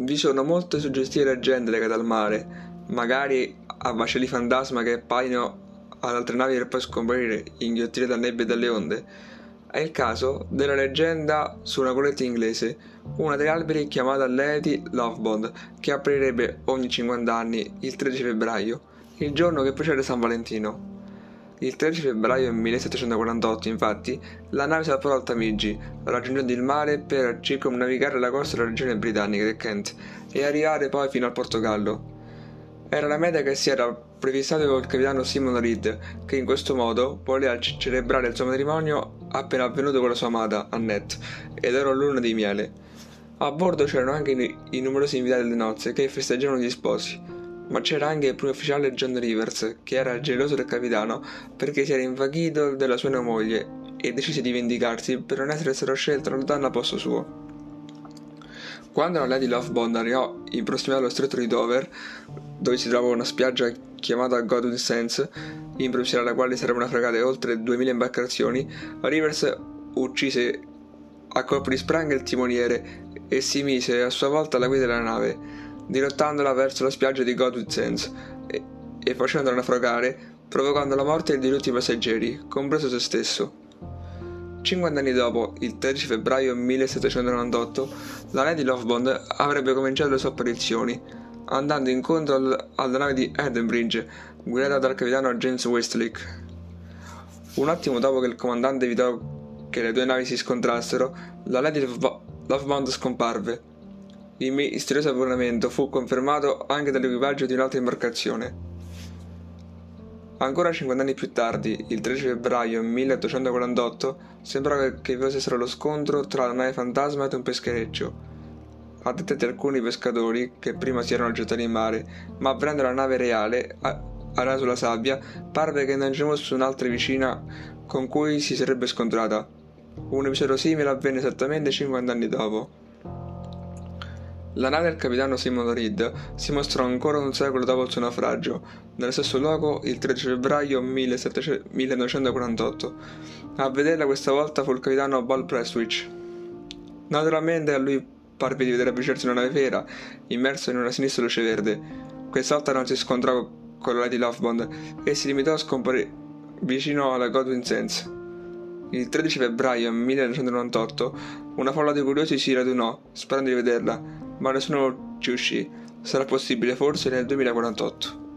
Vi sono molte suggestive leggende legate al mare, magari a vascelli fantasma che appaiono ad altre navi per poi scomparire, inghiottite dal nebbia e dalle onde. È il caso della leggenda su una goletta inglese, una degli alberi chiamata Lady Lovebond, che aprirebbe ogni 50 anni il 13 febbraio, il giorno che precede San Valentino. Il 13 febbraio 1748, infatti, la nave salpò al Tamigi, raggiungendo il mare per circumnavigare la costa della regione britannica del Kent e arrivare poi fino al Portogallo. Era la meta che si era prefissata col capitano Simon Reed, che in questo modo voleva celebrare il suo matrimonio appena avvenuto con la sua amata, Annette, ed era luna di miele. A bordo c'erano anche i numerosi invitati alle nozze che festeggiavano gli sposi ma c'era anche il primo ufficiale John Rivers, che era geloso del capitano perché si era invaghito della sua nuova moglie e decise di vendicarsi per non essere stato scelto donna a posto suo. Quando la Lady Lovebond arrivò in prossimità dello stretto di Dover, dove si trovava una spiaggia chiamata Godwin Sands, in prossimità alla quale sarebbero affregate oltre 2000 imbarcazioni, Rivers uccise a colpo di spranga il timoniere e si mise a sua volta alla guida della nave dirottandola verso la spiaggia di Godwin Sands e, e facendola naufragare, provocando la morte di tutti i passeggeri, compreso se stesso. 50 anni dopo, il 13 febbraio 1798, la Lady Lovebond avrebbe cominciato le sue apparizioni, andando incontro al, alla nave di Edenbridge, guidata dal capitano James Westlake. Un attimo dopo che il comandante evitò che le due navi si scontrassero, la Lady Lovebond scomparve il misterioso avvenimento fu confermato anche dall'equipaggio di un'altra imbarcazione. Ancora 50 anni più tardi, il 13 febbraio 1848, sembrava che vi fosse lo scontro tra la nave fantasma ed un peschereccio. A detta di alcuni pescatori, che prima si erano gettati in mare, ma avvenendo la nave reale, a, sulla sabbia, parve che non ci fosse un'altra vicina con cui si sarebbe scontrata. Un episodio simile avvenne esattamente 50 anni dopo. La nave del capitano Simon Reed si mostrò ancora un secolo dopo il suo naufragio, nello stesso luogo il 13 febbraio 1948. A vederla questa volta fu il capitano Ball Prestwich. Naturalmente a lui parve di vedere avvicinarsi una nave vera, immersa in una sinistra luce verde. Questa volta non si scontrò con la Lady Lovebond e si limitò a scomparire vicino alla Godwin Sands. Il 13 febbraio 1998 una folla di curiosi si radunò, sperando di vederla, ma nessuno ci uscì. Sarà possibile forse nel 2048.